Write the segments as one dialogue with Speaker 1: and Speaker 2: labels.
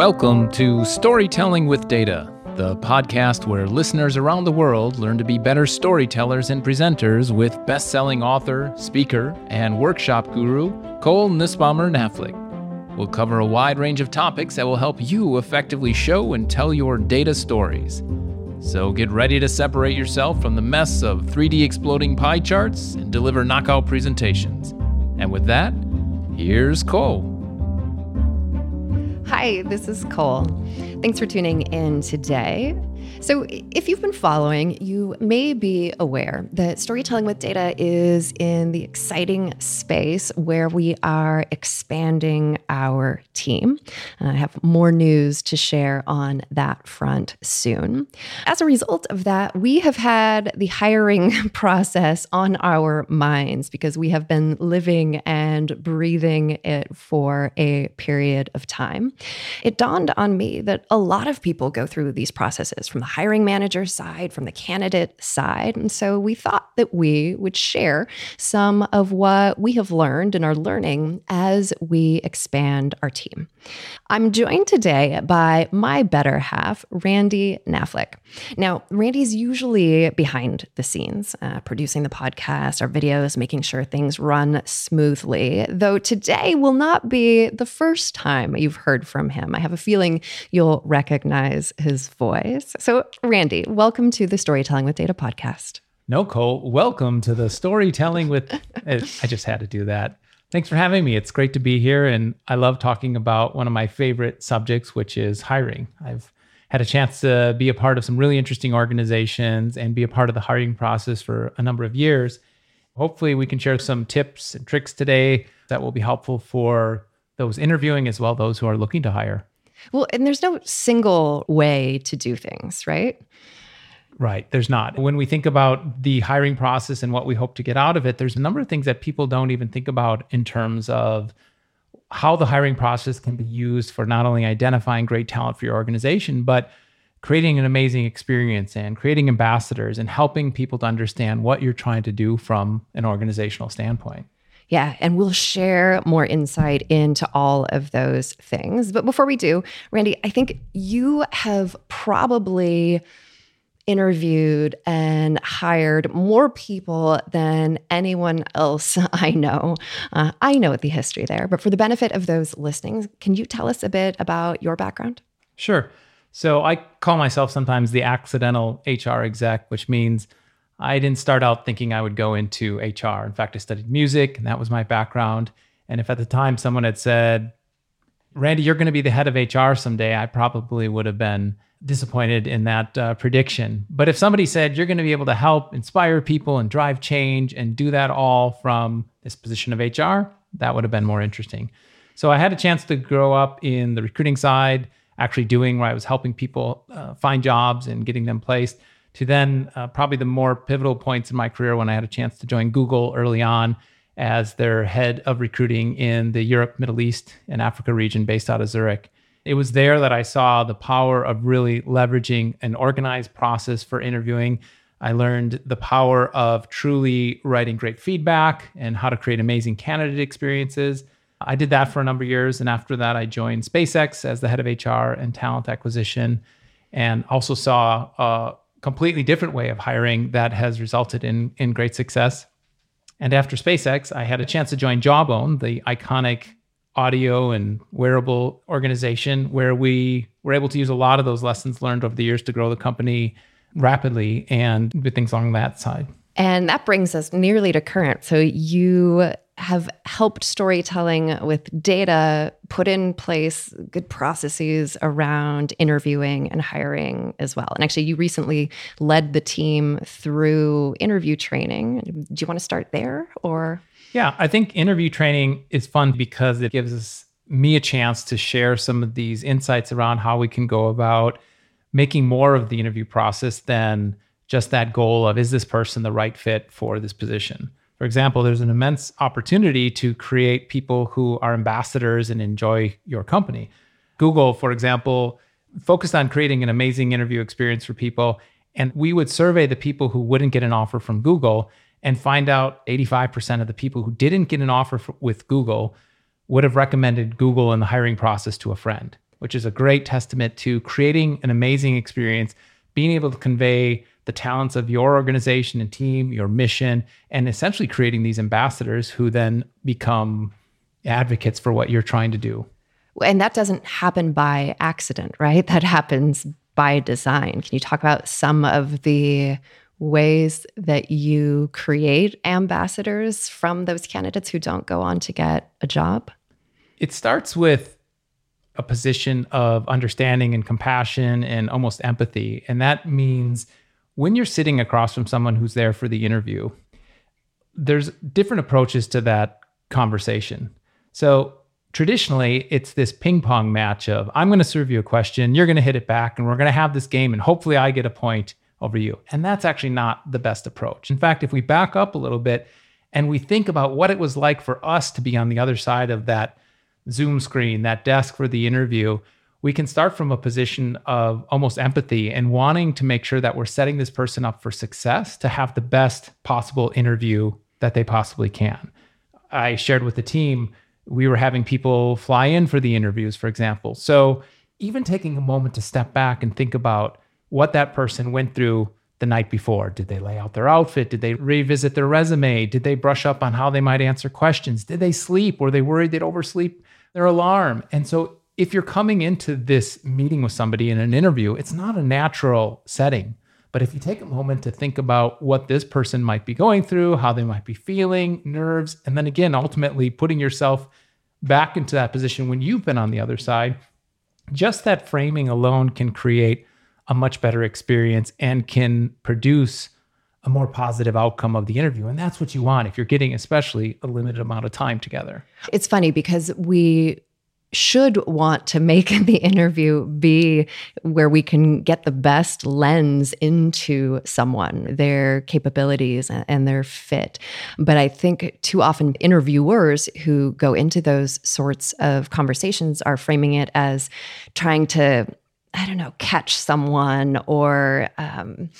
Speaker 1: Welcome to Storytelling with Data, the podcast where listeners around the world learn to be better storytellers and presenters with best selling author, speaker, and workshop guru Cole Nussbaumer Knaflic. We'll cover a wide range of topics that will help you effectively show and tell your data stories. So get ready to separate yourself from the mess of 3D exploding pie charts and deliver knockout presentations. And with that, here's Cole.
Speaker 2: Hi, this is Cole. Thanks for tuning in today. So, if you've been following, you may be aware that storytelling with data is in the exciting space where we are expanding our team. And I have more news to share on that front soon. As a result of that, we have had the hiring process on our minds because we have been living and breathing it for a period of time. It dawned on me that a lot of people go through these processes from the hiring manager side, from the candidate side. And so we thought that we would share some of what we have learned and are learning as we expand our team. I'm joined today by my better half, Randy Knaflic. Now, Randy's usually behind the scenes, uh, producing the podcast, our videos, making sure things run smoothly, though today will not be the first time you've heard from him. I have a feeling you'll recognize his voice. So, Randy, welcome to the Storytelling with Data podcast.
Speaker 1: No, Cole, welcome to the Storytelling with. Eh, I just had to do that. Thanks for having me. It's great to be here. And I love talking about one of my favorite subjects, which is hiring. I've had a chance to be a part of some really interesting organizations and be a part of the hiring process for a number of years. Hopefully, we can share some tips and tricks today that will be helpful for those interviewing as well those who are looking to hire.
Speaker 2: Well, and there's no single way to do things, right?
Speaker 1: Right. There's not. When we think about the hiring process and what we hope to get out of it, there's a number of things that people don't even think about in terms of how the hiring process can be used for not only identifying great talent for your organization, but creating an amazing experience and creating ambassadors and helping people to understand what you're trying to do from an organizational standpoint.
Speaker 2: Yeah, and we'll share more insight into all of those things. But before we do, Randy, I think you have probably interviewed and hired more people than anyone else I know. Uh, I know the history there, but for the benefit of those listening, can you tell us a bit about your background?
Speaker 1: Sure. So I call myself sometimes the accidental HR exec, which means I didn't start out thinking I would go into HR. In fact, I studied music, and that was my background. And if at the time someone had said, Randy, you're going to be the head of HR someday, I probably would have been disappointed in that uh, prediction. But if somebody said, you're going to be able to help inspire people and drive change and do that all from this position of HR, that would have been more interesting. So I had a chance to grow up in the recruiting side, actually doing where I was helping people uh, find jobs and getting them placed to then uh, probably the more pivotal points in my career when I had a chance to join Google early on as their head of recruiting in the Europe, Middle East, and Africa region based out of Zurich. It was there that I saw the power of really leveraging an organized process for interviewing. I learned the power of truly writing great feedback and how to create amazing candidate experiences. I did that for a number of years. And after that, I joined SpaceX as the head of HR and talent acquisition and also saw uh, completely different way of hiring that has resulted in in great success. And after SpaceX, I had a chance to join Jawbone, the iconic audio and wearable organization, where we were able to use a lot of those lessons learned over the years to grow the company rapidly and do things along that side.
Speaker 2: And that brings us nearly to current. So you have helped storytelling with data put in place good processes around interviewing and hiring as well. And actually, you recently led the team through interview training. Do you want to start there or?
Speaker 1: Yeah, I think interview training is fun because it gives me a chance to share some of these insights around how we can go about making more of the interview process than just that goal of is this person the right fit for this position for example, there's an immense opportunity to create people who are ambassadors and enjoy your company. Google, for example, focused on creating an amazing interview experience for people. And we would survey the people who wouldn't get an offer from Google and find out 85% of the people who didn't get an offer with Google would have recommended Google in the hiring process to a friend. which is a great testament to creating an amazing experience, being able to convey the talents of your organization and team, your mission, and essentially creating these ambassadors who then become advocates for what you're trying to do.
Speaker 2: And that doesn't happen by accident, right? That happens by design. Can you talk about some of the ways that you create ambassadors from those candidates who don't go on to get a job?
Speaker 1: It starts with a position of understanding and compassion and almost empathy. And that means when you're sitting across from someone who's there for the interview, there's different approaches to that conversation. So traditionally, it's this ping pong match of I'm going to serve you a question, you're going to hit it back, and we're going to have this game, and hopefully I get a point over you. And that's actually not the best approach. In fact, if we back up a little bit and we think about what it was like for us to be on the other side of that Zoom screen, that desk for the interview, we can start from a position of almost empathy and wanting to make sure that we're setting this person up for success to have the best possible interview that they possibly can. I shared with the team, we were having people fly in for the interviews, for example. So even taking a moment to step back and think about what that person went through the night before. Did they lay out their outfit? Did they revisit their resume? Did they brush up on how they might answer questions? Did they sleep? Were they worried they'd oversleep their alarm? And so, if you're coming into this meeting with somebody in an interview, it's not a natural setting. But if you take a moment to think about what this person might be going through, how they might be feeling, nerves, and then again, ultimately putting yourself back into that position when you've been on the other side, just that framing alone can create a much better experience and can produce a more positive outcome of the interview. And that's what you want if you're getting, especially, a limited amount of time together.
Speaker 2: It's funny because we should want to make the interview be where we can get the best lens into someone, their capabilities and their fit. But I think too often interviewers who go into those sorts of conversations are framing it as trying to I don't know, catch someone or um,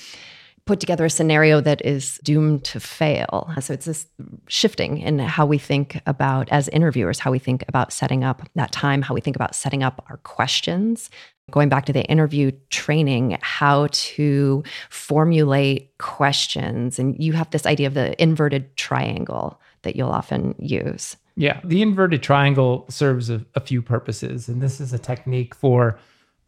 Speaker 2: put together a scenario that is doomed to fail. So it's this shifting in how we think about, as interviewers, how we think about setting up that time, how we think about setting up our questions. Going back to the interview training, how to formulate questions. And you have this idea of the inverted triangle that you'll often use.
Speaker 1: Yeah, the inverted triangle serves a, a few purposes. And this is a technique for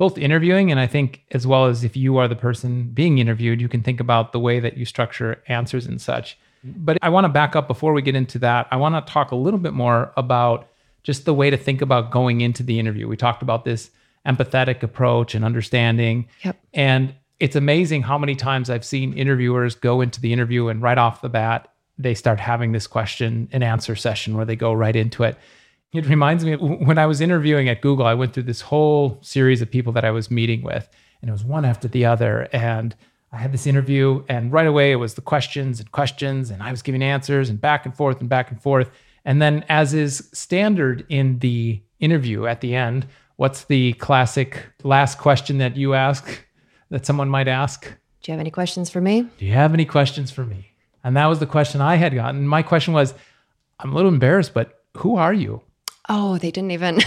Speaker 1: both interviewing and I think as well as if you are the person being interviewed, you can think about the way that you structure answers and such. But I want to back up before we get into that. I want to talk a little bit more about just the way to think about going into the interview. We talked about this empathetic approach and understanding.
Speaker 2: Yep.
Speaker 1: And it's amazing how many times I've seen interviewers go into the interview and right off the bat, they start having this question and answer session where they go right into it. It reminds me when I was interviewing at Google, I went through this whole series of people that I was meeting with, and it was one after the other. And I had this interview, and right away it was the questions and questions, and I was giving answers and back and forth and back and forth. And then, as is standard in the interview at the end, what's the classic last question that you ask that someone might ask?
Speaker 2: Do you have any questions for me?
Speaker 1: Do you have any questions for me? And that was the question I had gotten. My question was I'm a little embarrassed, but who are you?
Speaker 2: Oh, they didn't even.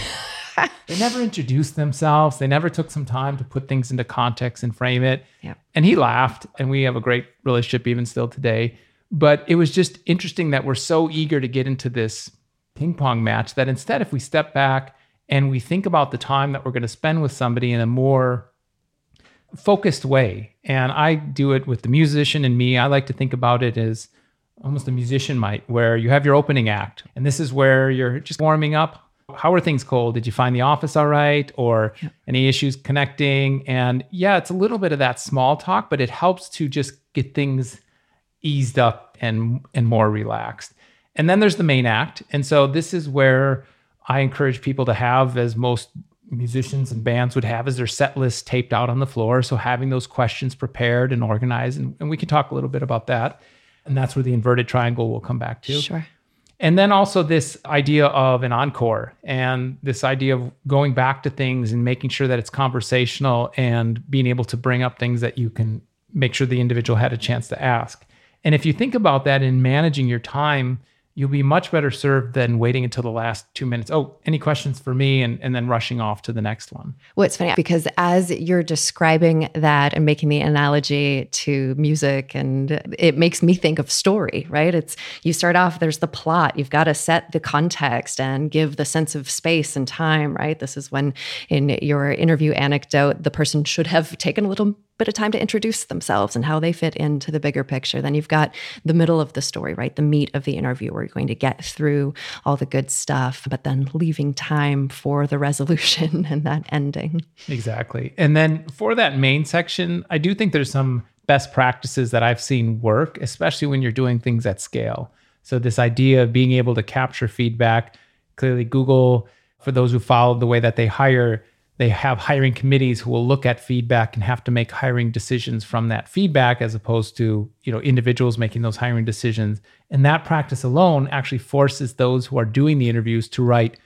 Speaker 1: they never introduced themselves. They never took some time to put things into context and frame it.
Speaker 2: Yeah.
Speaker 1: And he laughed, and we have a great relationship even still today. But it was just interesting that we're so eager to get into this ping pong match that instead, if we step back and we think about the time that we're going to spend with somebody in a more focused way, and I do it with the musician and me, I like to think about it as almost a musician might, where you have your opening act, and this is where you're just warming up. How are things cold? Did you find the office all right, or yeah. any issues connecting? And yeah, it's a little bit of that small talk, but it helps to just get things eased up and and more relaxed. And then there's the main act, and so this is where I encourage people to have, as most musicians and bands would have, is their set list taped out on the floor. So having those questions prepared and organized, and, and we can talk a little bit about that. And that's where the inverted triangle will come back to.
Speaker 2: Sure.
Speaker 1: And then also this idea of an encore and this idea of going back to things and making sure that it's conversational and being able to bring up things that you can make sure the individual had a chance to ask. And if you think about that in managing your time, you'll be much better served than waiting until the last two minutes. Oh, any questions for me? And, and then rushing off to the next one.
Speaker 2: Well, it's funny because as you're describing that and making the analogy to music, and it makes me think of story, right? It's you start off, there's the plot, you've got to set the context and give the sense of space and time, right? This is when in your interview anecdote, the person should have taken a little bit of time to introduce themselves and how they fit into the bigger picture. Then you've got the middle of the story, right? The meat of the interview where you're going to get through all the good stuff, but then leaving time for the resolution and that ending.
Speaker 1: Exactly. And then for that main section, I do think there's some best practices that I've seen work, especially when you're doing things at scale. So, this idea of being able to capture feedback, clearly, Google, for those who follow the way that they hire, they have hiring committees who will look at feedback and have to make hiring decisions from that feedback as opposed to you know individuals making those hiring decisions. And that practice alone actually forces those who are doing the interviews to write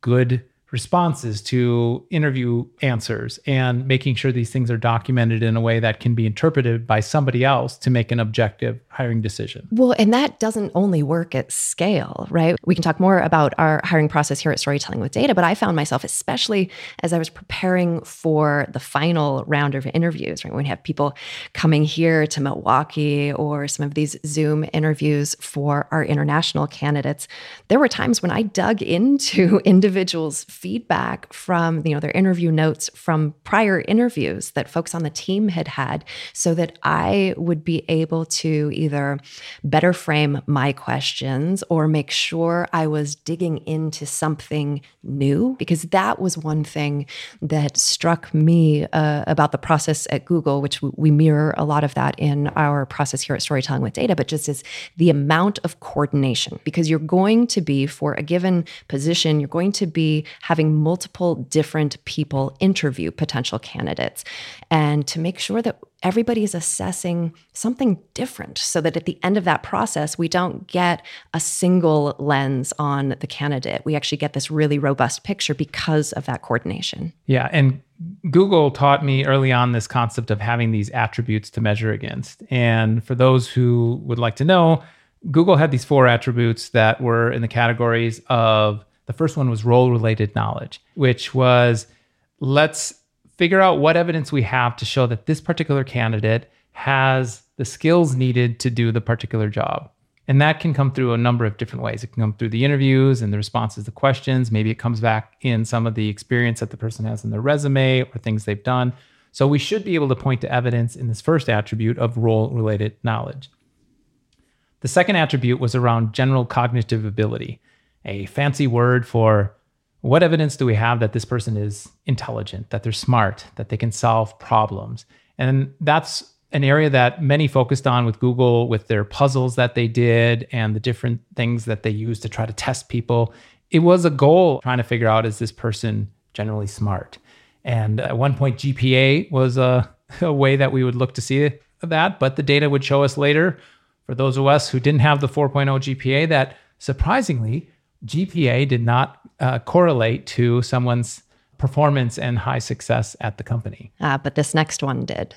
Speaker 1: good responses to interview answers and making sure these things are documented in a way that can be interpreted by somebody else to make an objective hiring decision.
Speaker 2: Well, and that doesn't only work at scale, right? We can talk more about our hiring process here at Storytelling with Data, but I found myself, especially as I was preparing for the final round of interviews, right? When we have people coming here to Milwaukee or some of these Zoom interviews for our international candidates, there were times when I dug into individuals' feedback from you know their interview notes from prior interviews that folks on the team had had so that I would be able to either better frame my questions or make sure I was digging into something new because that was one thing that struck me uh, about the process at Google which we mirror a lot of that in our process here at Storytelling with Data but just is the amount of coordination because you're going to be for a given position you're going to be having multiple different people interview potential candidates and to make sure that everybody is assessing something different so that at the end of that process, we don't get a single lens on the candidate. We actually get this really robust picture because of that coordination.
Speaker 1: Yeah. And Google taught me early on this concept of having these attributes to measure against. And for those who would like to know, Google had these four attributes that were in the categories of the first one was role related knowledge, which was let's figure out what evidence we have to show that this particular candidate has the skills needed to do the particular job. And that can come through a number of different ways. It can come through the interviews and the responses to questions. Maybe it comes back in some of the experience that the person has in their resume or things they've done. So we should be able to point to evidence in this first attribute of role related knowledge. The second attribute was around general cognitive ability a fancy word for what evidence do we have that this person is intelligent, that they're smart, that they can solve problems? And that's an area that many focused on with Google with their puzzles that they did and the different things that they used to try to test people. It was a goal trying to figure out is this person generally smart? And at one point, GPA was a, a way that we would look to see that, but the data would show us later, for those of us who didn't have the 4.0 GPA, that surprisingly, GPA did not uh, correlate to someone's performance and high success at the company.
Speaker 2: Uh, but this next one did.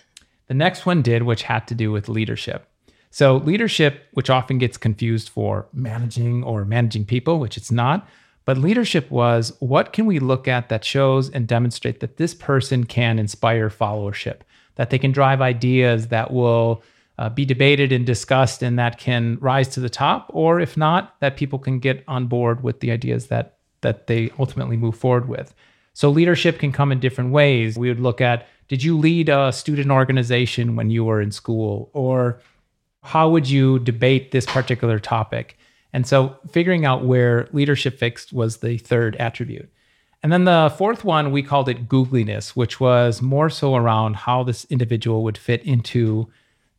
Speaker 1: The next one did, which had to do with leadership. So, leadership, which often gets confused for managing or managing people, which it's not, but leadership was what can we look at that shows and demonstrate that this person can inspire followership, that they can drive ideas that will uh, be debated and discussed and that can rise to the top, or if not, that people can get on board with the ideas that that they ultimately move forward with. So leadership can come in different ways. We would look at did you lead a student organization when you were in school or how would you debate this particular topic? And so figuring out where leadership fixed was the third attribute. And then the fourth one, we called it googliness, which was more so around how this individual would fit into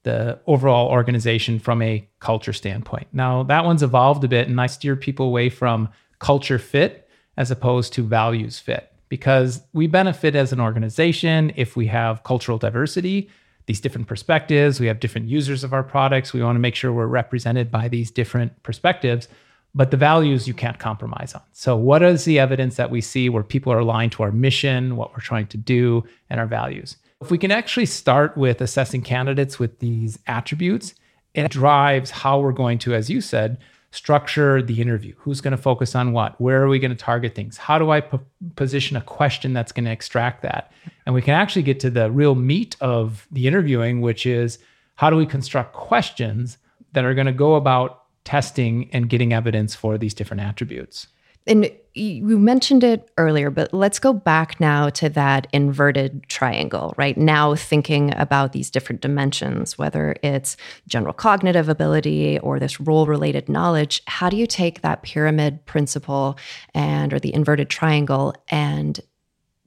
Speaker 1: the overall organization from a culture standpoint. Now, that one's evolved a bit, and I steer people away from culture fit as opposed to values fit because we benefit as an organization if we have cultural diversity, these different perspectives, we have different users of our products. We want to make sure we're represented by these different perspectives, but the values you can't compromise on. So, what is the evidence that we see where people are aligned to our mission, what we're trying to do, and our values? If we can actually start with assessing candidates with these attributes, it drives how we're going to, as you said, structure the interview. Who's going to focus on what? Where are we going to target things? How do I p- position a question that's going to extract that? And we can actually get to the real meat of the interviewing, which is how do we construct questions that are going to go about testing and getting evidence for these different attributes.
Speaker 2: And you mentioned it earlier, but let's go back now to that inverted triangle, right? Now, thinking about these different dimensions, whether it's general cognitive ability or this role related knowledge, how do you take that pyramid principle and or the inverted triangle and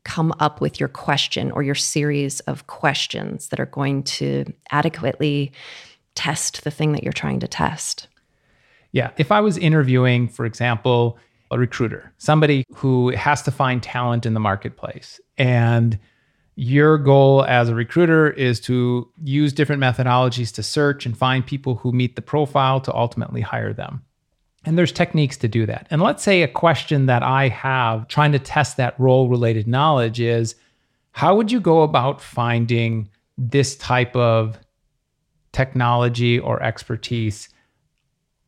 Speaker 2: come up with your question or your series of questions that are going to adequately test the thing that you're trying to test?
Speaker 1: Yeah. If I was interviewing, for example, a recruiter, somebody who has to find talent in the marketplace. And your goal as a recruiter is to use different methodologies to search and find people who meet the profile to ultimately hire them. And there's techniques to do that. And let's say a question that I have trying to test that role related knowledge is how would you go about finding this type of technology or expertise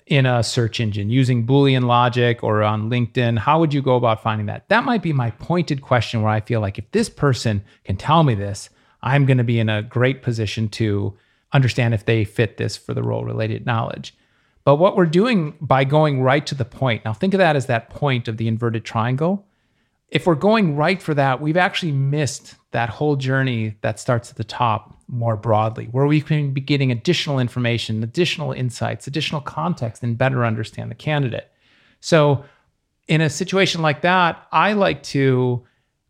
Speaker 1: in a search engine using Boolean logic or on LinkedIn? How would you go about finding that? That might be my pointed question where I feel like if this person can tell me this, I'm going to be in a great position to understand if they fit this for the role related knowledge. But what we're doing by going right to the point, now think of that as that point of the inverted triangle. If we're going right for that, we've actually missed that whole journey that starts at the top more broadly, where we can be getting additional information, additional insights, additional context, and better understand the candidate. So, in a situation like that, I like to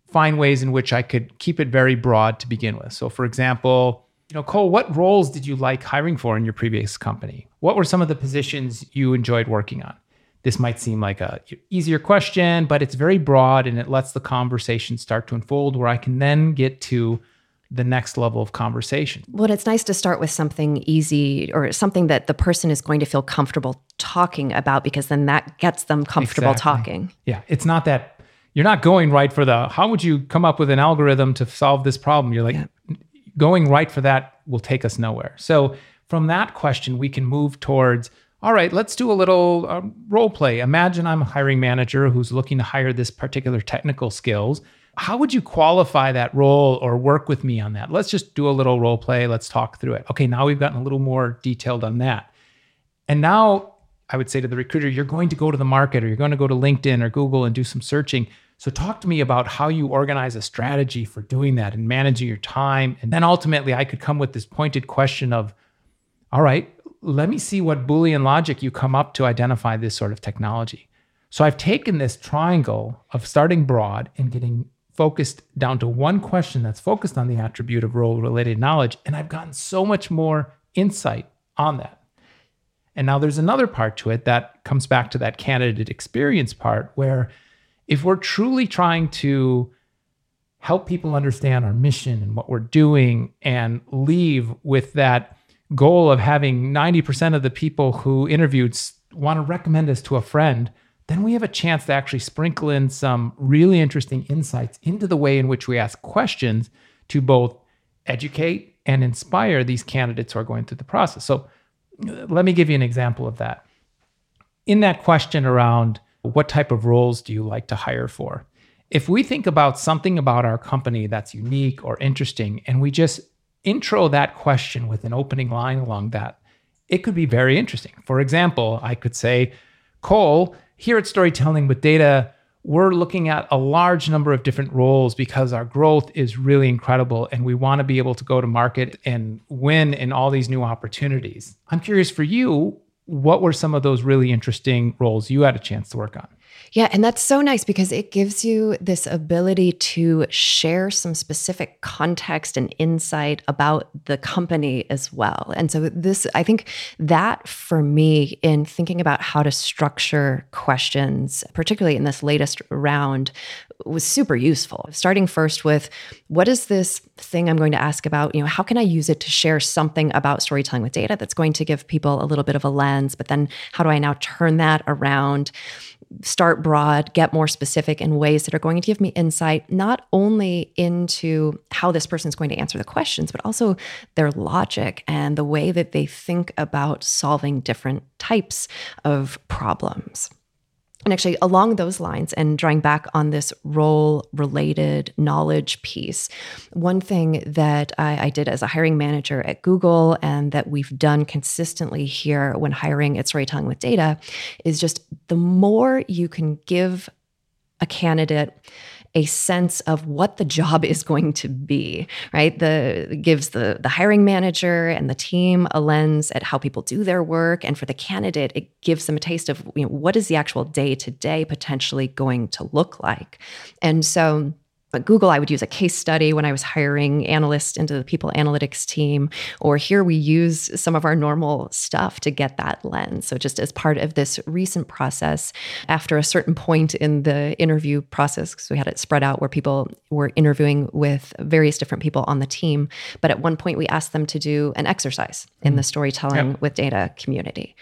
Speaker 1: find ways in which I could keep it very broad to begin with. So, for example, you know, Cole, what roles did you like hiring for in your previous company? What were some of the positions you enjoyed working on? This might seem like a easier question, but it's very broad and it lets the conversation start to unfold where I can then get to the next level of conversation.
Speaker 2: Well, it's nice to start with something easy or something that the person is going to feel comfortable talking about because then that gets them comfortable exactly. talking.
Speaker 1: Yeah, it's not that you're not going right for the how would you come up with an algorithm to solve this problem? You're like yeah. going right for that will take us nowhere. So, from that question, we can move towards all right, let's do a little uh, role play. Imagine I'm a hiring manager who's looking to hire this particular technical skills how would you qualify that role or work with me on that? Let's just do a little role play. Let's talk through it. Okay, now we've gotten a little more detailed on that. And now I would say to the recruiter, you're going to go to the market or you're going to go to LinkedIn or Google and do some searching. So talk to me about how you organize a strategy for doing that and managing your time. And then ultimately I could come with this pointed question of, all right, let me see what Boolean logic you come up to identify this sort of technology. So I've taken this triangle of starting broad and getting focused down to one question that's focused on the attribute of role related knowledge. And I've gotten so much more insight on that. And now there's another part to it that comes back to that candidate experience part where if we're truly trying to help people understand our mission and what we're doing and leave with that goal of having 90% of the people who interviewed want to recommend us to a friend then we have a chance to actually sprinkle in some really interesting insights into the way in which we ask questions to both educate and inspire these candidates who are going through the process. So, let me give you an example of that. In that question around what type of roles do you like to hire for? If we think about something about our company that's unique or interesting, and we just intro that question with an opening line along that, it could be very interesting. For example, I could say, Cole, here at Storytelling with Data, we're looking at a large number of different roles because our growth is really incredible and we want to be able to go to market and win in all these new opportunities. I'm curious for you, what were some of those really interesting roles you had a chance to work on?
Speaker 2: Yeah, and that's so nice because it gives you this ability to share some specific context and insight about the company as well. And so, this, I think that for me, in thinking about how to structure questions, particularly in this latest round, was super useful. Starting first with what is this thing I'm going to ask about? You know, how can I use it to share something about storytelling with data that's going to give people a little bit of a lens? But then, how do I now turn that around? Start broad, get more specific in ways that are going to give me insight, not only into how this person is going to answer the questions, but also their logic and the way that they think about solving different types of problems. And actually, along those lines, and drawing back on this role related knowledge piece, one thing that I, I, did as a hiring manager at Google and that we've done consistently here when hiring at Storytelling with Data is just the more you can give a candidate a sense of what the job is going to be, right? The gives the the hiring manager and the team a lens at how people do their work, and for the candidate, it gives them a taste of you know, what is the actual day to day potentially going to look like, and so at Google, I would use a case study when I was hiring analysts into the people analytics team. Or here we use some of our normal stuff to get that lens. So, just as part of this recent process, after a certain point in the interview process, because we had it spread out where people were interviewing with various different people on the team. But at one point, we asked them to do an exercise in mm. the storytelling yep. with data community.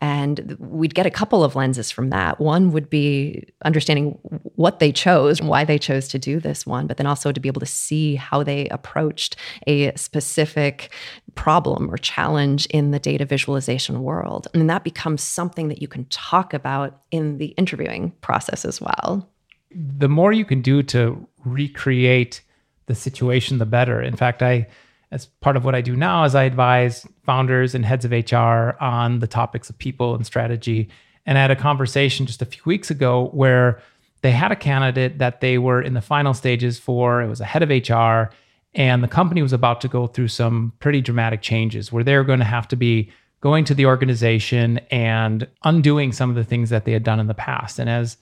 Speaker 2: And we'd get a couple of lenses from that. One would be understanding what they chose, why they chose to do this one, but then also to be able to see how they approached a specific problem or challenge in the data visualization world. And that becomes something that you can talk about in the interviewing process as well.
Speaker 1: The more you can do to recreate the situation, the better. In fact, I as part of what I do now is I advise founders and heads of HR on the topics of people and strategy. And I had a conversation just a few weeks ago where they had a candidate that they were in the final stages for. It was a head of HR, and the company was about to go through some pretty dramatic changes where they're going to have to be going to the organization and undoing some of the things that they had done in the past. And as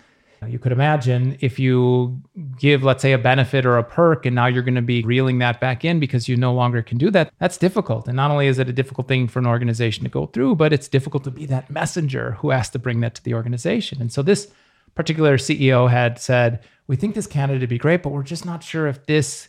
Speaker 1: you could imagine, if you give, let's say, a benefit or a perk, and now you're going to be reeling that back in because you no longer can do that, that's difficult. And not only is it a difficult thing for an organization to go through, but it's difficult to be that messenger who has to bring that to the organization. And so this particular CEO had said, We think this candidate would be great, but we're just not sure if this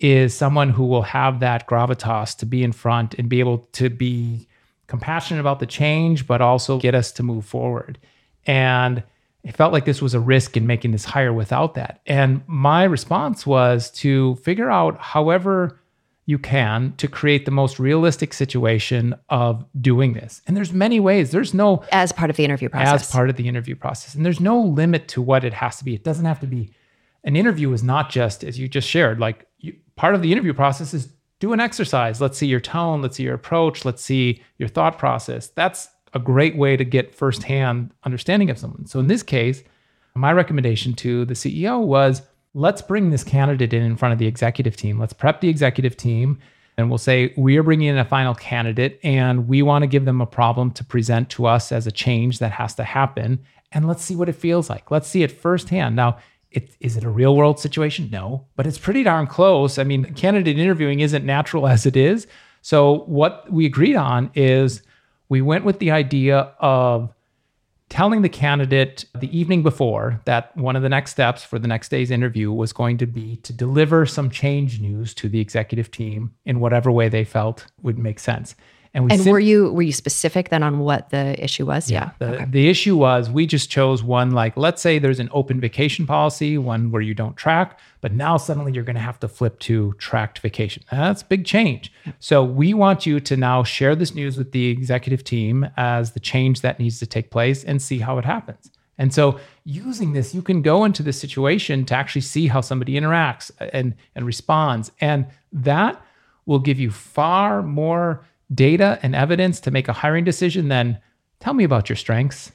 Speaker 1: is someone who will have that gravitas to be in front and be able to be compassionate about the change, but also get us to move forward. And it felt like this was a risk in making this hire without that. And my response was to figure out however you can to create the most realistic situation of doing this. And there's many ways. There's no
Speaker 2: as part of the interview process.
Speaker 1: As part of the interview process. And there's no limit to what it has to be. It doesn't have to be an interview is not just as you just shared like you, part of the interview process is do an exercise. Let's see your tone, let's see your approach, let's see your thought process. That's a great way to get firsthand understanding of someone. So in this case, my recommendation to the CEO was let's bring this candidate in in front of the executive team. Let's prep the executive team and we'll say, we are bringing in a final candidate and we want to give them a problem to present to us as a change that has to happen. And let's see what it feels like. Let's see it firsthand. Now, it, is it a real world situation? No, but it's pretty darn close. I mean, candidate interviewing isn't natural as it is. So, what we agreed on is we went with the idea of telling the candidate the evening before that one of the next steps for the next day's interview was going to be to deliver some change news to the executive team in whatever way they felt would make sense.
Speaker 2: And, and sim- were you were you specific then on what the issue was?
Speaker 1: Yeah. yeah. The, okay. the issue was we just chose one like let's say there's an open vacation policy, one where you don't track, but now suddenly you're going to have to flip to tracked vacation. That's big change. So we want you to now share this news with the executive team as the change that needs to take place and see how it happens. And so using this, you can go into this situation to actually see how somebody interacts and, and responds. And that will give you far more data and evidence to make a hiring decision, then tell me about your strengths.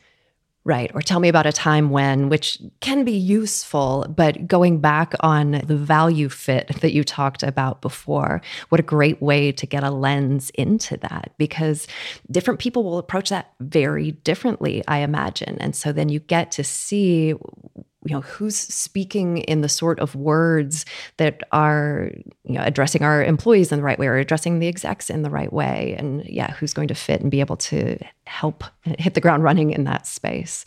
Speaker 2: Right. Or tell me about a time when, which can be useful, but going back on the value fit that you talked about before, what a great way to get a lens into that because different people will approach that very differently, I imagine. And so then you get to see you know who's speaking in the sort of words that are you know addressing our employees in the right way or addressing the execs in the right way. And yeah who's going to fit and be able to help hit the ground running in that space.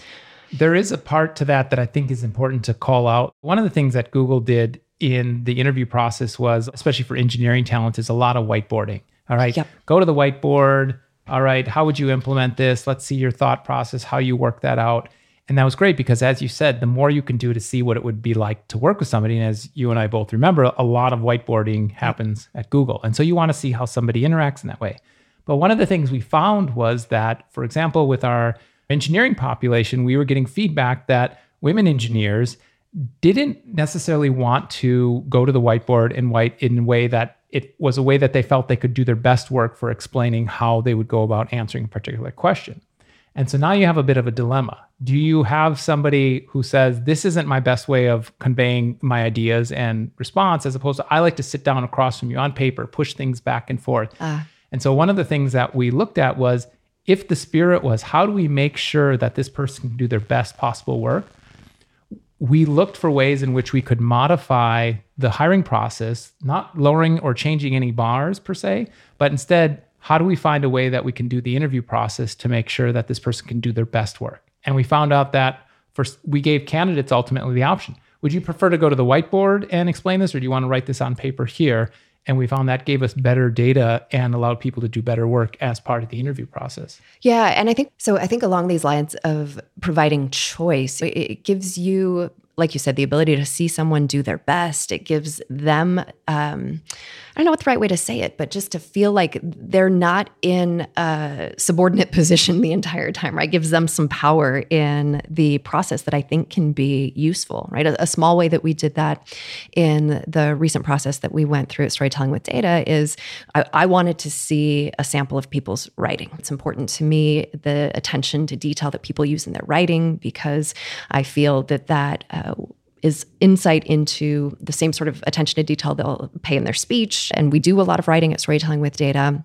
Speaker 1: There is a part to that that i think is important to call out. One of the things that google did in the interview process was especially for engineering talent is a lot of whiteboarding. All right? Yep. go to the whiteboard. All right how would you implement this? Let's see your thought process how you work that out And that was great because, as you said, the more you can do to see what it would be like to work with somebody, and as you and I both remember, a lot of whiteboarding happens at Google. And so you want to see how somebody interacts in that way. But one of the things we found was that, for example, with our engineering population, we were getting feedback that women engineers didn't necessarily want to go to the whiteboard and white in a way that it was a way that they felt they could do their best work for explaining how they would go about answering a particular question. And so now you have a bit of a dilemma. Do you have somebody who says, This isn't my best way of conveying my ideas and response, as opposed to I like to sit down across from you on paper, push things back and forth? Uh. And so one of the things that we looked at was if the spirit was, How do we make sure that this person can do their best possible work? we looked for ways in which we could modify the hiring process, not lowering or changing any bars per se, but instead, how do we find a way that we can do the interview process to make sure that this person can do their best work? And we found out that first we gave candidates ultimately the option. Would you prefer to go to the whiteboard and explain this, or do you want to write this on paper here? And we found that gave us better data and allowed people to do better work as part of the interview process.
Speaker 2: Yeah. And I think so. I think along these lines of providing choice, it gives you like you said, the ability to see someone do their best. It gives them, um, I don't know what the right way to say it, but just to feel like they're not in a subordinate position the entire time, right? It gives them some power in the process that I think can be useful, right? A, a small way that we did that in the recent process that we went through at Storytelling with Data is I, I wanted to see a sample of people's writing. It's important to me the attention to detail that people use in their writing because I feel that that uh, is insight into the same sort of attention to detail they'll pay in their speech. And we do a lot of writing at Storytelling with Data.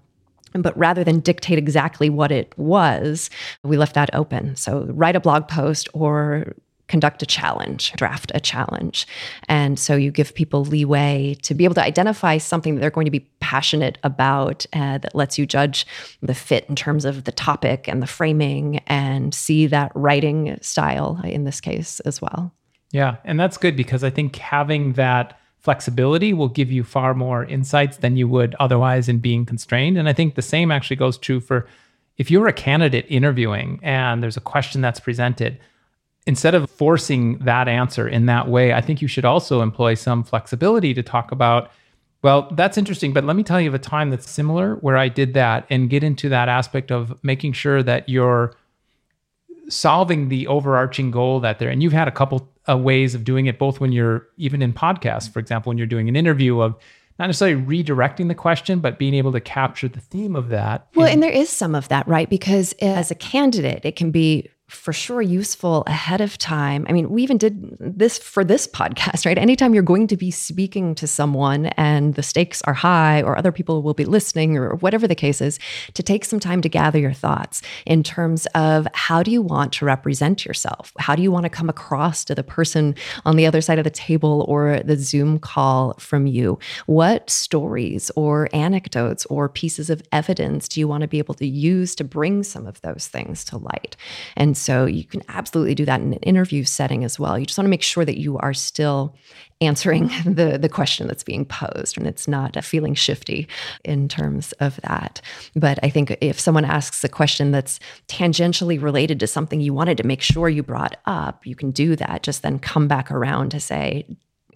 Speaker 2: But rather than dictate exactly what it was, we left that open. So write a blog post or conduct a challenge, draft a challenge. And so you give people leeway to be able to identify something that they're going to be passionate about uh, that lets you judge the fit in terms of the topic and the framing and see that writing style in this case as well.
Speaker 1: Yeah, and that's good because I think having that flexibility will give you far more insights than you would otherwise in being constrained. And I think the same actually goes true for if you're a candidate interviewing and there's a question that's presented, instead of forcing that answer in that way, I think you should also employ some flexibility to talk about, well, that's interesting, but let me tell you of a time that's similar where I did that and get into that aspect of making sure that you're solving the overarching goal that there and you've had a couple of ways of doing it both when you're even in podcasts for example when you're doing an interview of not necessarily redirecting the question, but being able to capture the theme of that.
Speaker 2: Well, and there is some of that, right? Because as a candidate, it can be for sure useful ahead of time. I mean, we even did this for this podcast, right? Anytime you're going to be speaking to someone and the stakes are high or other people will be listening or whatever the case is, to take some time to gather your thoughts in terms of how do you want to represent yourself? How do you want to come across to the person on the other side of the table or the Zoom call from you? What stories or anecdotes or pieces of evidence do you want to be able to use to bring some of those things to light? And so you can absolutely do that in an interview setting as well. You just want to make sure that you are still answering the, the question that's being posed and it's not feeling shifty in terms of that. But I think if someone asks a question that's tangentially related to something you wanted to make sure you brought up, you can do that. Just then come back around to say,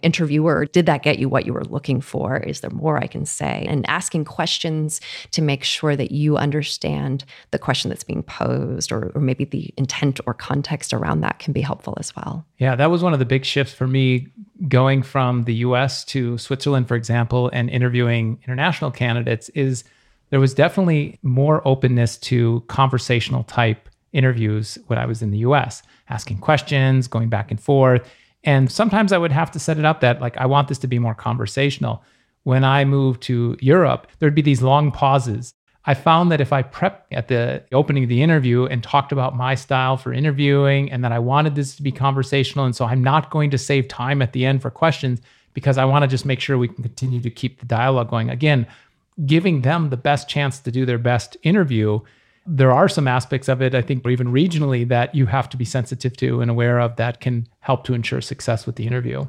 Speaker 2: interviewer, did that get you what you were looking for? Is there more I can say? And asking questions to make sure that you understand the question that's being posed or, or maybe the intent or context around that can be helpful as well.
Speaker 1: Yeah, that was one of the big shifts for me going from the US to Switzerland, for example, and interviewing international candidates is there was definitely more openness to conversational type interviews when I was in the US, asking questions, going back and forth. And sometimes I would have to set it up that, like, I want this to be more conversational. When I moved to Europe, there'd be these long pauses. I found that if I prepped at the opening of the interview and talked about my style for interviewing and that I wanted this to be conversational, and so I'm not going to save time at the end for questions because I want to just make sure we can continue to keep the dialogue going. Again, giving them the best chance to do their best interview there are some aspects of it, I think, or even regionally, that you have to be sensitive to and aware of that can help to ensure success with the interview.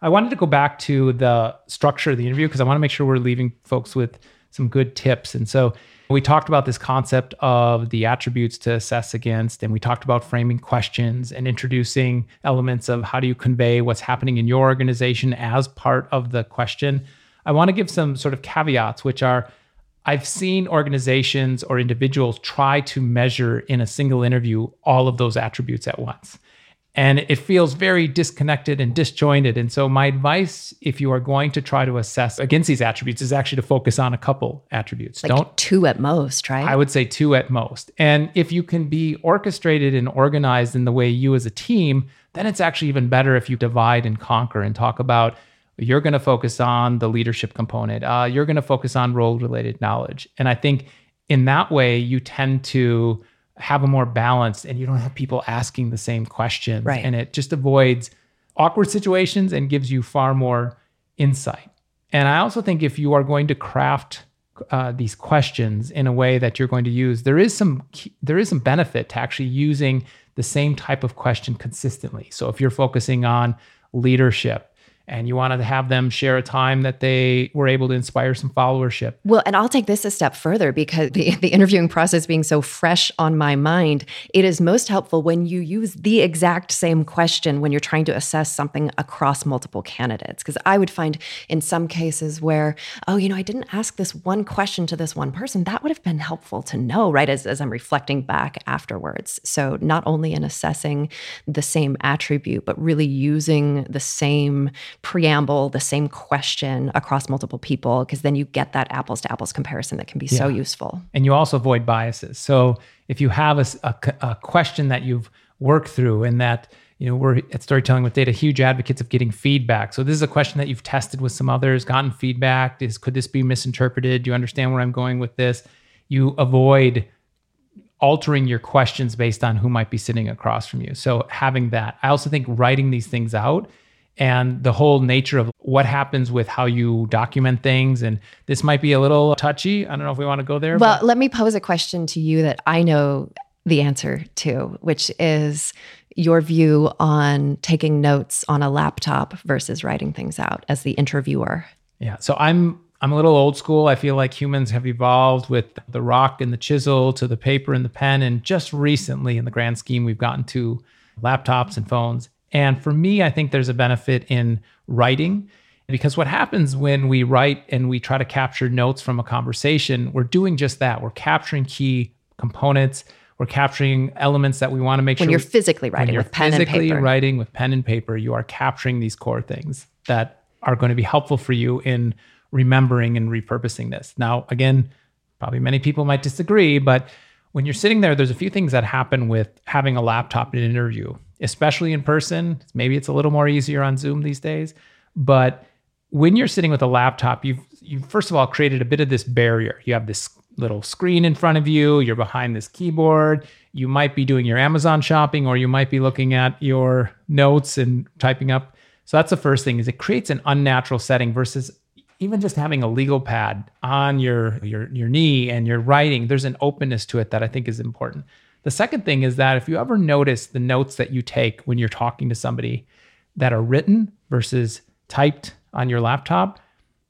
Speaker 1: I wanted to go back to the structure of the interview because I want to make sure we're leaving folks with some good tips. And so We talked about this concept of the attributes to assess against, and we talked about framing questions and introducing elements of how do you convey what's happening in your organization as part of the question. I want to give some sort of caveats, which are I've seen organizations or individuals try to measure in a single interview all of those attributes at once. And it feels very disconnected and disjointed. And so, my advice, if you are going to try to assess against these attributes, is actually to focus on a couple attributes.
Speaker 2: Like Don't two at most, right?
Speaker 1: I would say two at most. And if you can be orchestrated and organized in the way you as a team, then it's actually even better if you divide and conquer and talk about you're going to focus on the leadership component. Uh, you're going to focus on role related knowledge. And I think in that way, you tend to have a more balanced and you don't have people asking the same questions.
Speaker 2: Right.
Speaker 1: And it just avoids awkward situations and gives you far more insight. And I also think if you are going to craft uh, these questions in a way that you're going to use, there is some there is some benefit to actually using the same type of question consistently. So if you're focusing on leadership, and you wanted to have them share a time that they were able to inspire some followership.
Speaker 2: Well, and I'll take this a step further because the, the interviewing process being so fresh on my mind, it is most helpful when you use the exact same question when you're trying to assess something across multiple candidates. Because I would find in some cases where, oh, you know, I didn't ask this one question to this one person, that would have been helpful to know, right? As, as I'm reflecting back afterwards. So not only in assessing the same attribute, but really using the same preamble the same question across multiple people because then you get that apples to apples comparison that can be yeah. so useful.
Speaker 1: And you also avoid biases. So if you have a, a, a question that you've worked through and that you know we're at storytelling with data huge advocates of getting feedback so this is a question that you've tested with some others gotten feedback is could this be misinterpreted do you understand where i'm going with this you avoid altering your questions based on who might be sitting across from you so having that i also think writing these things out and the whole nature of what happens with how you document things. And this might be a little touchy. I don't know if we want to go there.
Speaker 2: Well, but. let me pose a question to you that I know the answer to, which is your view on taking notes on a laptop versus writing things out as the interviewer.
Speaker 1: Yeah. So I'm I'm a little old school. I feel like humans have evolved with the rock and the chisel to the paper and the pen. And just recently, in the grand scheme, we've gotten to laptops and phones. And for me, I think there's a benefit in writing because what happens when we write and we try to capture notes from a conversation, we're doing just that. We're capturing key components. We're capturing elements that we want to make
Speaker 2: when
Speaker 1: sure.
Speaker 2: When you're physically writing with pen and paper.
Speaker 1: Physically writing with pen and paper, you are capturing these core things that are going to be helpful for you in remembering and repurposing this. Now, again, probably many people might disagree, but when you're sitting there, there's a few things that happen with having a laptop in an interview especially in person. Maybe it's a little more easier on Zoom these days, but when you're sitting with a laptop, you've you first of all created a bit of this barrier. You have this little screen in front of you, you're behind this keyboard, you might be doing your Amazon shopping or you might be looking at your notes and typing up. So that's the first thing is it creates an unnatural setting versus even just having a legal pad on your your your knee and you're writing, there's an openness to it that I think is important. The second thing is that if you ever notice the notes that you take when you're talking to somebody that are written versus typed on your laptop,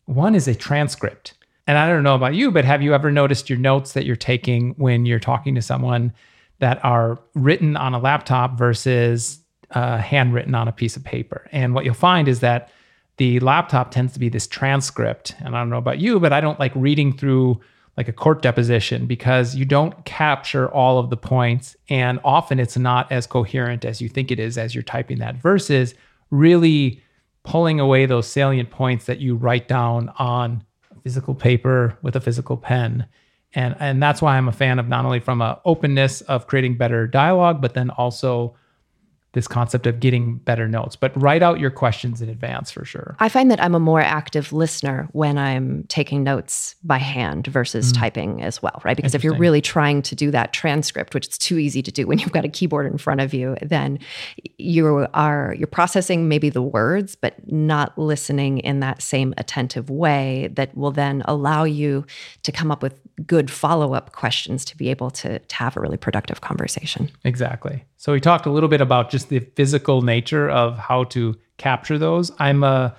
Speaker 1: one is a transcript. And I don't know about you, but have you ever noticed your notes that you're taking when you're talking to someone that are written on a laptop versus uh, handwritten on a piece of paper? And what you'll find is that the laptop tends to be this transcript. And I don't know about you, but I don't like reading through like a court deposition because you don't capture all of the points. And often it's not as coherent as you think it is as you're typing that versus really pulling away those salient points that you write down on physical paper with a physical pen. And and that's why I'm a fan of not only from a openness of creating better dialogue but then also this concept of getting better notes, but write out your questions in advance for sure.
Speaker 2: I find that I'm a more active listener when I'm taking notes by hand versus mm. typing as well, right? Because if you're really trying to do that transcript, which is too easy to do when you've got a keyboard in front of you, then you are you're processing maybe the words, but not listening in that same attentive way that will then allow you to come up with good follow-up questions to be able to, to have a really productive conversation.
Speaker 1: Exactly. So we talked a little bit about just the physical nature of how to capture those. I'm a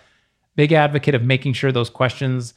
Speaker 1: big advocate of making sure those questions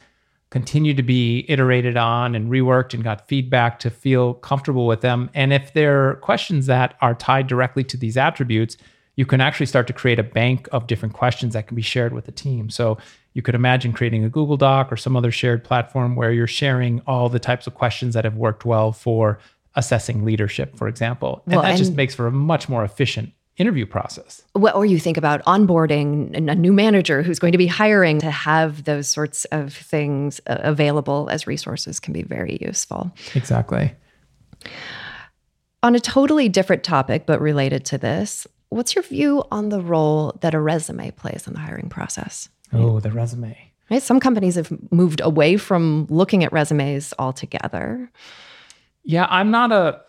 Speaker 1: continue to be iterated on and reworked and got feedback to feel comfortable with them. And if there are questions that are tied directly to these attributes, you can actually start to create a bank of different questions that can be shared with the team. So you could imagine creating a Google Doc or some other shared platform where you're sharing all the types of questions that have worked well for assessing leadership, for example. And
Speaker 2: Well,
Speaker 1: that just makes for a much more efficient interview process.
Speaker 2: Well, or you think about onboarding a new manager who's going to be hiring to have those sorts of things uh, available as resources can be very useful.
Speaker 1: Exactly.
Speaker 2: On a totally different topic, but related to this, what's your view on the role that a resume plays in the hiring process?
Speaker 1: Oh, the resume.
Speaker 2: Right? Some companies have moved away from looking at resumes altogether.
Speaker 1: Yeah, I'm not a.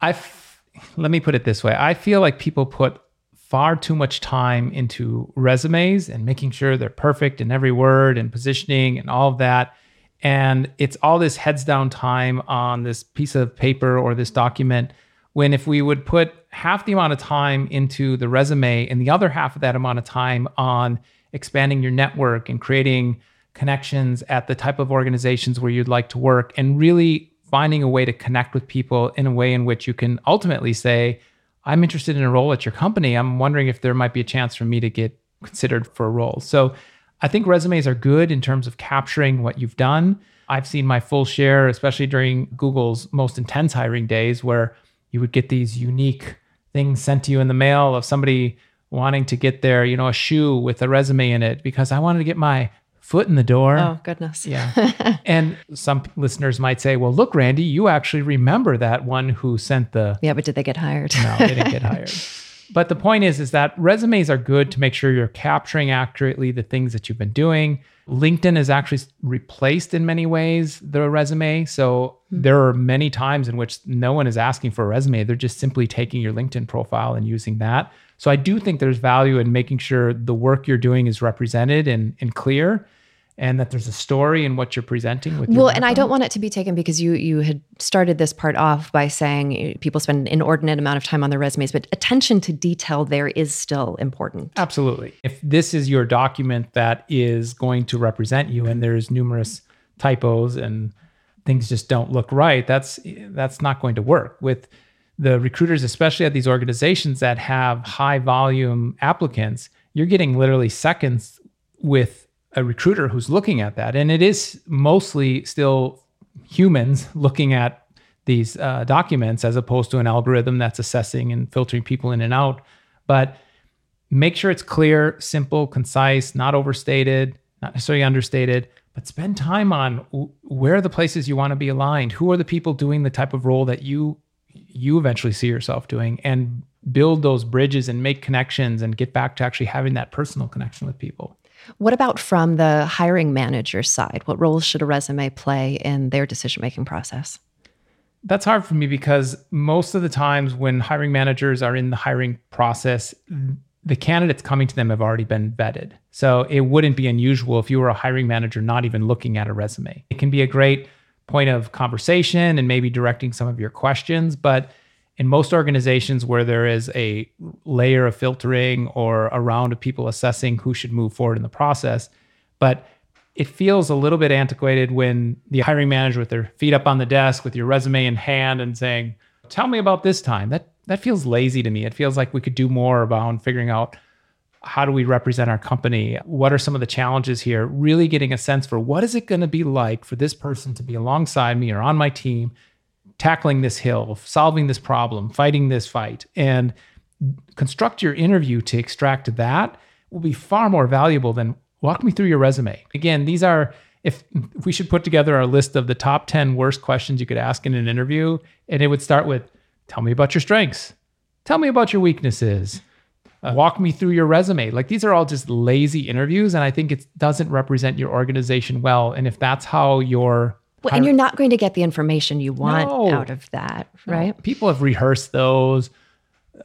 Speaker 1: I f- let me put it this way. I feel like people put far too much time into resumes and making sure they're perfect in every word and positioning and all of that. And it's all this heads down time on this piece of paper or this document. When if we would put half the amount of time into the resume and the other half of that amount of time on expanding your network and creating connections at the type of organizations where you'd like to work and really finding a way to connect with people in a way in which you can ultimately say, I'm interested in a role at your company. I'm wondering if there might be a chance for me to get considered for a role. So I think resumes are good in terms of capturing what you've done. I've seen my full share, especially during Google's most intense hiring days, where you would get these unique things sent to you in the mail of somebody wanting to get their, you know, a shoe with a resume in it because I wanted to get my foot in the door.
Speaker 2: Oh, goodness.
Speaker 1: Yeah. and some listeners might say, well, look, Randy, you actually remember that one who sent the.
Speaker 2: Yeah, but did they get hired?
Speaker 1: No, they didn't get hired. But the point is, is that resumes are good to make sure you're capturing accurately the things that you've been doing. LinkedIn has actually replaced in many ways the resume. So hmm. there are many times in which no one is asking for a resume. They're just simply taking your LinkedIn profile and using that. So I do think there's value in making sure the work you're doing is represented and, and clear and that there's a story in what you're presenting with
Speaker 2: Well, and I don't want it to be taken because you you had started this part off by saying people spend an inordinate amount of time on their resumes, but attention to detail there is still important.
Speaker 1: Absolutely. If this is your document that is going to represent you and there's numerous typos and things just don't look right, that's that's not going to work. With the recruiters, especially at these organizations that have high volume applicants, you're getting literally seconds with a recruiter who's looking at that. And it is mostly still humans looking at these uh, documents as opposed to an algorithm that's assessing and filtering people in and out. But make sure it's clear, simple, concise, not overstated, not necessarily understated, but spend time on w- where are the places you want to be aligned, who are the people doing the type of role that you you eventually see yourself doing and build those bridges and make connections and get back to actually having that personal connection with people.
Speaker 2: What about from the hiring manager side? What roles should a resume play in their decision making process?
Speaker 1: That's hard for me because most of the times when hiring managers are in the hiring process, the candidates coming to them have already been vetted. So it wouldn't be unusual if you were a hiring manager not even looking at a resume. It can be a great point of conversation and maybe directing some of your questions, but in most organizations where there is a layer of filtering or a round of people assessing who should move forward in the process, but it feels a little bit antiquated when the hiring manager with their feet up on the desk with your resume in hand and saying, "Tell me about this time." That that feels lazy to me. It feels like we could do more about figuring out how do we represent our company? What are some of the challenges here? Really getting a sense for what is it going to be like for this person to be alongside me or on my team, tackling this hill, solving this problem, fighting this fight, and construct your interview to extract that will be far more valuable than walk me through your resume. Again, these are if, if we should put together our list of the top 10 worst questions you could ask in an interview and it would start with tell me about your strengths. Tell me about your weaknesses. Uh, walk me through your resume. Like these are all just lazy interviews and I think it doesn't represent your organization well and if that's how your
Speaker 2: Well, and you're not going to get the information you want
Speaker 1: No.
Speaker 2: out of that, right?
Speaker 1: People have rehearsed those,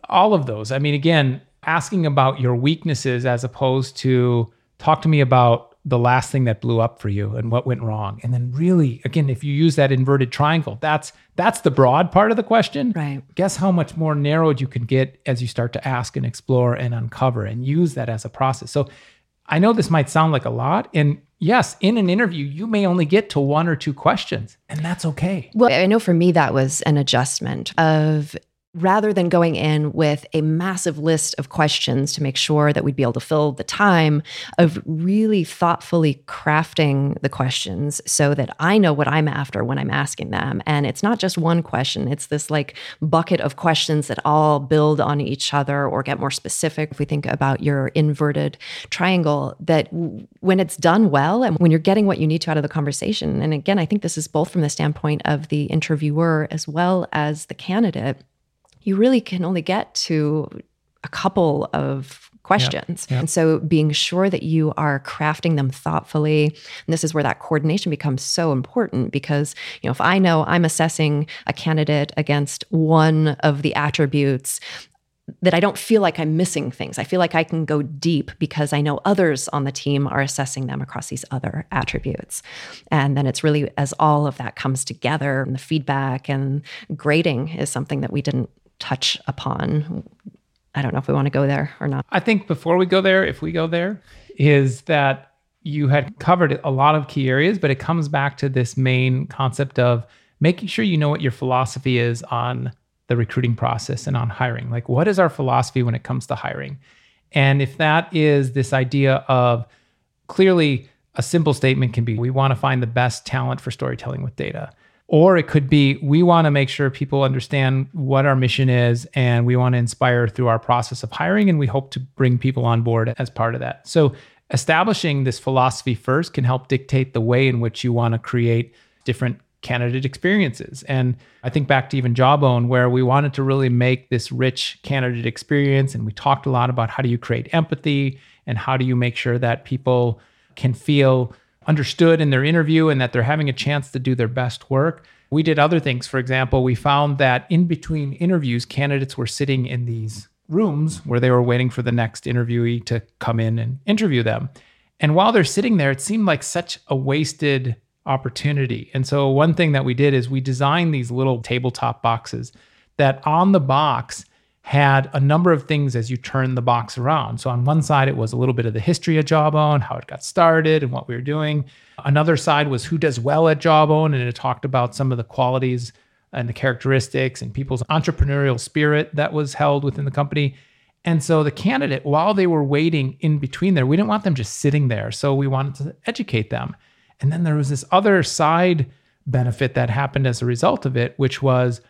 Speaker 1: all of those. I mean, again, asking about your weaknesses as opposed to talk to me about the last thing that blew up for you and what went wrong. And then really, again, if you use that inverted triangle, that's that's the broad part of the question.
Speaker 2: Right.
Speaker 1: Guess how much more narrowed you can get as you start to ask and explore and uncover and use that as a process. So I know this might sound like a lot, and yes, in an interview, you may only get to one or two questions, and that's okay.
Speaker 2: Well, I know for me, that was an adjustment of rather than going in with a massive list of questions to make sure that we'd be able to fill the time of really thoughtfully crafting the questions so that I know what I'm after when I'm asking them. And it's not just one question, it's this like bucket of questions that all build on each other or get more specific. If we think about your inverted triangle, that when it's done well and when you're getting what you need to out of the conversation, and again, I think this is both from the standpoint of the interviewer as well as the candidate you really can only get to a couple of questions. Yep, yep. And so being sure that you are crafting them thoughtfully. And this is where that coordination becomes so important because, you know, if I know I'm assessing a candidate against one of the attributes, that I don't feel like I'm missing things. I feel like I can go deep because I know others on the team are assessing them across these other attributes. And then it's really as all of that comes together, and the feedback and grading is something that we didn't touch upon. I don't know if we want to go there or not.
Speaker 1: I think before we go there, if we go there, is that you had covered a lot of key areas, but it comes back to this main concept of making sure you know what your philosophy is on the recruiting process and on hiring. Like, what is our philosophy when it comes to hiring? And if that is this idea of clearly a simple statement can be we want to find the best talent for storytelling with data. Or it could be we want to make sure people understand what our mission is and we want to inspire through our process of hiring and we hope to bring people on board as part of that. So establishing this philosophy first can help dictate the way in which you want to create different candidate experiences. And I think back to even Jawbone, where we wanted to really make this rich candidate experience. And we talked a lot about how do you create empathy and how do you make sure that people can feel understood in their interview and that they're having a chance to do their best work. We did other things. For example, we found that in between interviews, candidates were sitting in these rooms where they were waiting for the next interviewee to come in and interview them. And while they're sitting there, it seemed like such a wasted opportunity. And so, one thing that we did is we designed these little tabletop boxes that on the box had a number of things as you turn the box around. So on one side, it was a little bit of the history of Jawbone, how it got started, and what we were doing. Another side was who does well at Jawbone, and it talked about some of the qualities and the characteristics and people's entrepreneurial spirit that was held within the company. And so the candidate, while they were waiting in between there, we didn't want them just sitting there. So we wanted to educate them. And then there was this other side benefit that happened as a result of it, which was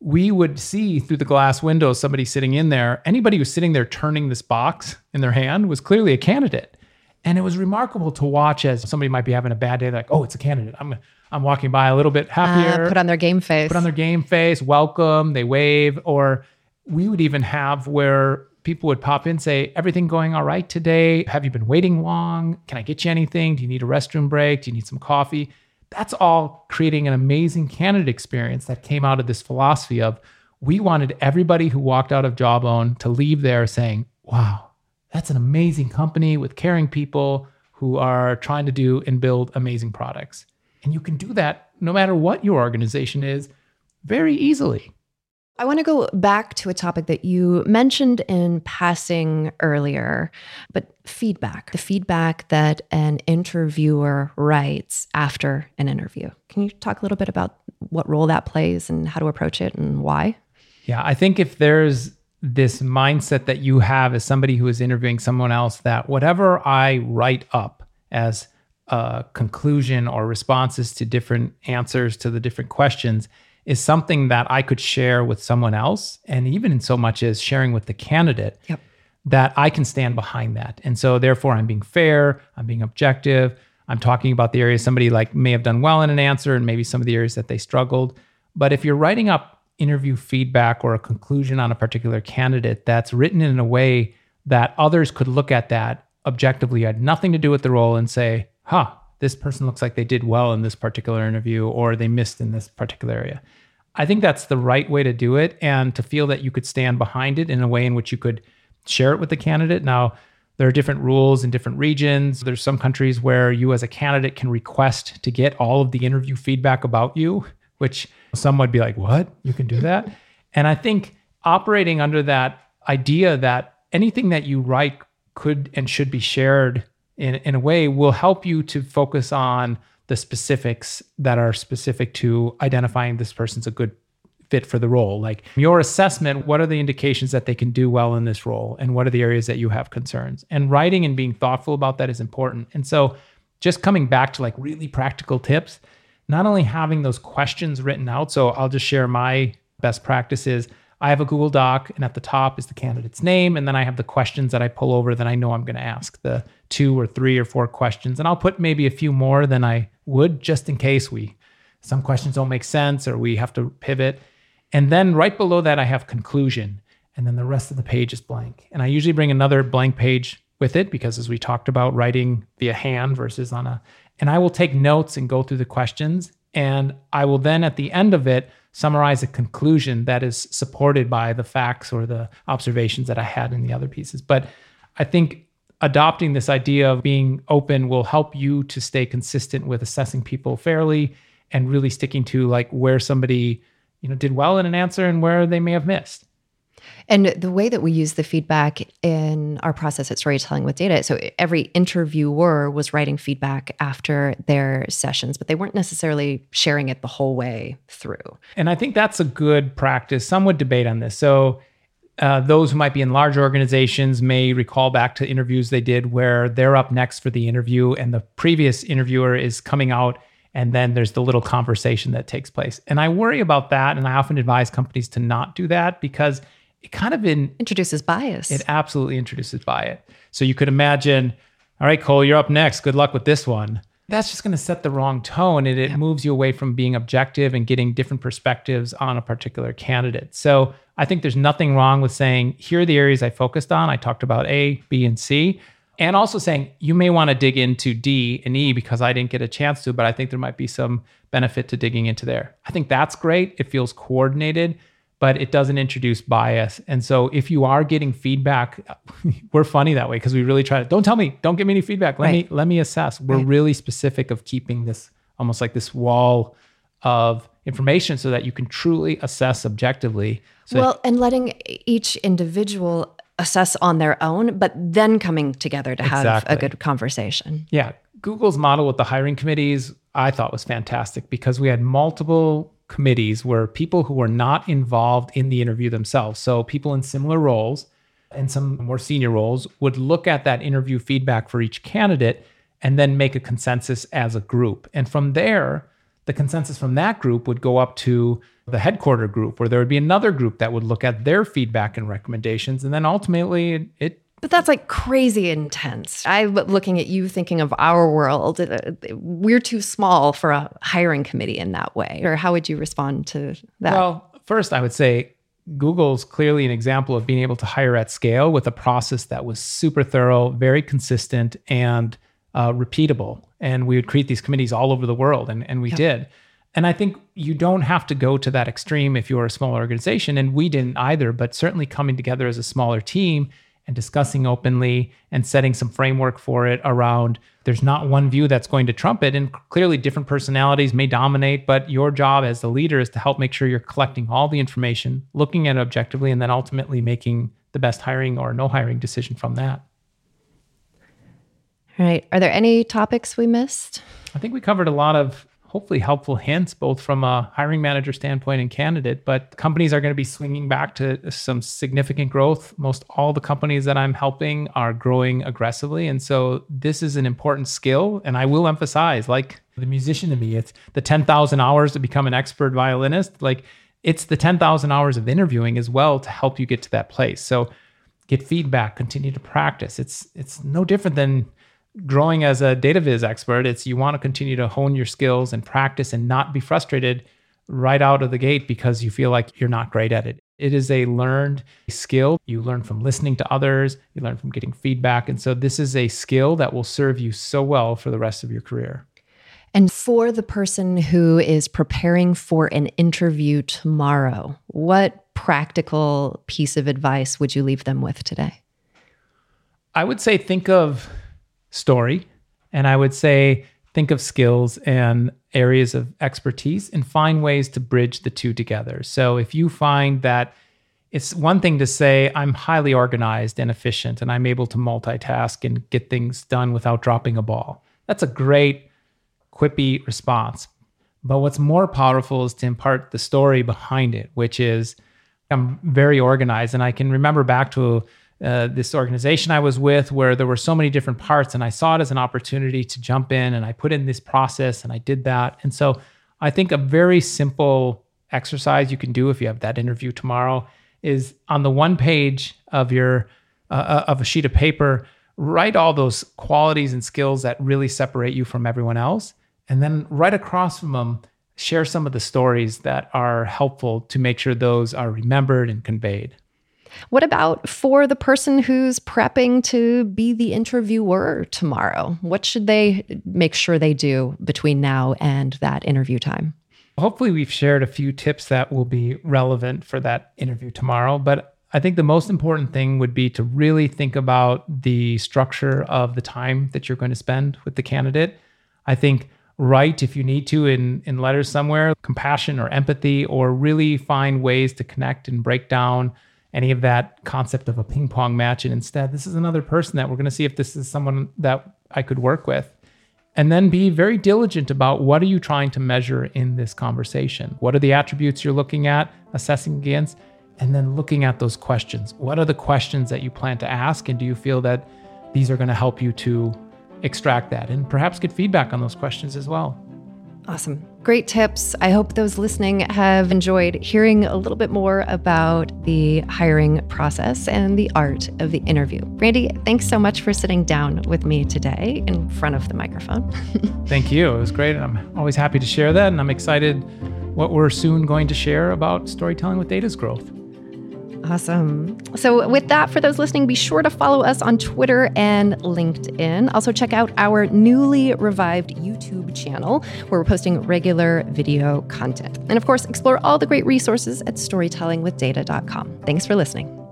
Speaker 1: we would see through the glass window somebody sitting in there. Anybody who's sitting there turning this box in their hand was clearly a candidate. And it was remarkable to watch as somebody might be having a bad day, like, oh, it's a candidate. I'm I'm walking by a little bit happier.
Speaker 2: Uh, put on their game face.
Speaker 1: Put on their game face, welcome, they wave. Or we would even have where people would pop in, say, everything going all right today? Have you been waiting long? Can I get you anything? Do you need a restroom break? Do you need some coffee? That's all creating an amazing candidate experience that came out of this philosophy of we wanted everybody who walked out of Jawbone to leave there saying, wow, that's an amazing company with caring people who are trying to do and build amazing products. And you can do that no matter what your organization is very easily.
Speaker 2: I want to go back to a topic that you mentioned in passing earlier, but feedback, the feedback that an interviewer writes after an interview. Can you talk a little bit about what role that plays and how to approach it and why?
Speaker 1: Yeah, I think if there's this mindset that you have as somebody who is interviewing someone else, that whatever I write up as a conclusion or responses to different answers to the different questions is something that I could share with someone else. And even in so much as sharing with the candidate, yep. that I can stand behind that. And so therefore I'm being fair, I'm being objective. I'm talking about the areas somebody like may have done well in an answer and maybe some of the areas that they struggled. But if you're writing up interview feedback or a conclusion on a particular candidate that's written in a way that others could look at that objectively had nothing to do with the role and say, huh, this person looks like they did well in this particular interview or they missed in this particular area. I think that's the right way to do it and to feel that you could stand behind it in a way in which you could share it with the candidate. Now, there are different rules in different regions. There's some countries where you as a candidate can request to get all of the interview feedback about you, which some would be like, "What? You can do that?" And I think operating under that idea that anything that you write could and should be shared in, in a way will help you to focus on the specifics that are specific to identifying this person's a good fit for the role. Like your assessment, what are the indications that they can do well in this role? And what are the areas that you have concerns? And writing and being thoughtful about that is important. And so just coming back to like really practical tips, not only having those questions written out. So I'll just share my best practices. I have a Google Doc, and at the top is the candidate's name. And then I have the questions that I pull over that I know I'm going to ask the two or three or four questions. And I'll put maybe a few more than I would just in case we, some questions don't make sense or we have to pivot. And then right below that, I have conclusion. And then the rest of the page is blank. And I usually bring another blank page with it because as we talked about writing via hand versus on a, and I will take notes and go through the questions. And I will then at the end of it summarize a conclusion that is supported by the facts or the observations that I had in the other pieces. But I think adopting this idea of being open will help you to stay consistent with assessing people fairly and really sticking to like where somebody you know did well in an answer and where they may have missed
Speaker 2: and the way that we use the feedback in our process at storytelling with data, so every interviewer was writing feedback after their sessions, but they weren't necessarily sharing it the whole way through.
Speaker 1: And I think that's a good practice. Some would debate on this. So uh, those who might be in large organizations may recall back to interviews they did where they're up next for the interview and the previous interviewer is coming out and then there's the little conversation that takes place. And I worry about that and I often advise companies to not do that because it kind of in,
Speaker 2: introduces bias.
Speaker 1: It absolutely introduces bias. So you could imagine, all right, Cole, you're up next. Good luck with this one. That's just going to set the wrong tone and it yeah. moves you away from being objective and getting different perspectives on a particular candidate. So I think there's nothing wrong with saying, here are the areas I focused on. I talked about A, B, and C. And also saying you may want to dig into D and E because I didn't get a chance to, but I think there might be some benefit to digging into there. I think that's great. It feels coordinated but it doesn't introduce bias. And so if you are getting feedback, we're funny that way because we really try to don't tell me, don't give me any feedback. Let right. me let me assess. We're right. really specific of keeping this almost like this wall of information so that you can truly assess objectively. So
Speaker 2: well, and letting each individual assess on their own, but then coming together to have exactly. a good conversation.
Speaker 1: Yeah. Google's model with the hiring committees, I thought was fantastic because we had multiple committees were people who were not involved in the interview themselves. So people in similar roles and some more senior roles would look at that interview feedback for each candidate and then make a consensus as a group. And from there, the consensus from that group would go up to the headquarter group, where there would be another group that would look at their feedback and recommendations. And then ultimately, it
Speaker 2: but that's like crazy intense. I'm looking at you thinking of our world. Uh, we're too small for a hiring committee in that way. Or how would you respond to that?
Speaker 1: Well, first, I would say Google's clearly an example of being able to hire at scale with a process that was super thorough, very consistent, and uh, repeatable. And we would create these committees all over the world, and, and we did. And I think you don't have to go to that extreme if you're a small organization, and we didn't either, but certainly coming together as a smaller team and discussing openly and setting some framework for it around there's not one view that's going to trump it. And clearly different personalities may dominate but your job as the leader is to help make sure you're collecting all the information looking at it objectively and then ultimately making the best hiring or no hiring decision from that.
Speaker 2: All right. Are there any topics we missed?
Speaker 1: I think we covered a lot of hopefully helpful hints, both from a hiring manager standpoint and candidate. But companies are going to be swinging back to some significant growth. Most all the companies that I'm helping are growing aggressively. And so this is an important skill. And I will emphasize, like the musician to me, it's the 10,000 hours to become an expert violinist. Like it's the 10,000 hours of interviewing as well to help you get to that place. So get feedback, continue to practice. It's it's no different than growing as a data viz expert, it's you want to continue to hone your skills and practice and not be frustrated right out of the gate because you feel like you're not great at it. It is a learned skill. You learn from listening to others, you learn from getting feedback. And so this is a skill that will serve you so well for the rest of your career.
Speaker 2: And for the person who is preparing for an interview tomorrow, what practical piece of advice would you leave them with today?
Speaker 1: I would say think of story. And I would say, think of skills and areas of expertise and find ways to bridge the two together. So if you find that it's one thing to say I'm highly organized and efficient and I'm able to multitask and get things done without dropping a ball. That's a great, quippy response. But what's more powerful is to impart the story behind it, which is I'm very organized. And I can remember back to uh, this organization I was with where there were so many different parts, and I saw it as an opportunity to jump in and I put in this process and I did that. And so I think a very simple exercise you can do if you have that interview tomorrow is on the one page of your uh, uh, of a sheet of paper write all those qualities and skills that really separate you from everyone else and then right across from them share some of the stories that are helpful to make sure those are remembered and conveyed
Speaker 2: what about for the person who's prepping to be the interviewer tomorrow? What should they make sure they do between now and that interview time?
Speaker 1: Hopefully, we've shared a few tips that will be relevant for that interview tomorrow. But I think the most important thing would be to really think about the structure of the time that you're going to spend with the candidate. I think write if you need to in, in letters somewhere compassion or empathy, or really find ways to connect and break down any of that concept of a ping pong match. And instead, this is another person that we're going to see if this is someone that I could work with. And then be very diligent about what are you trying to measure in this conversation? What are the attributes you're looking at, assessing against? And then looking at those questions. What are the questions that you plan to ask? And do you feel that these are going to help you to extract that and perhaps get feedback on those questions as well?
Speaker 2: Awesome. Great tips. I hope those listening have enjoyed hearing a little bit more about the hiring process and the art of the interview. Randy, thanks so much for sitting down with me today in front of the microphone.
Speaker 1: Thank you. It was great. I'm always happy to share that. And I'm excited what we're soon going to share about storytelling with data's growth.
Speaker 2: Awesome. So, with that, for those listening, be sure to follow us on Twitter and LinkedIn. Also, check out our newly revived YouTube channel where we're posting regular video content. And of course, explore all the great resources at storytellingwithdata.com. Thanks for listening.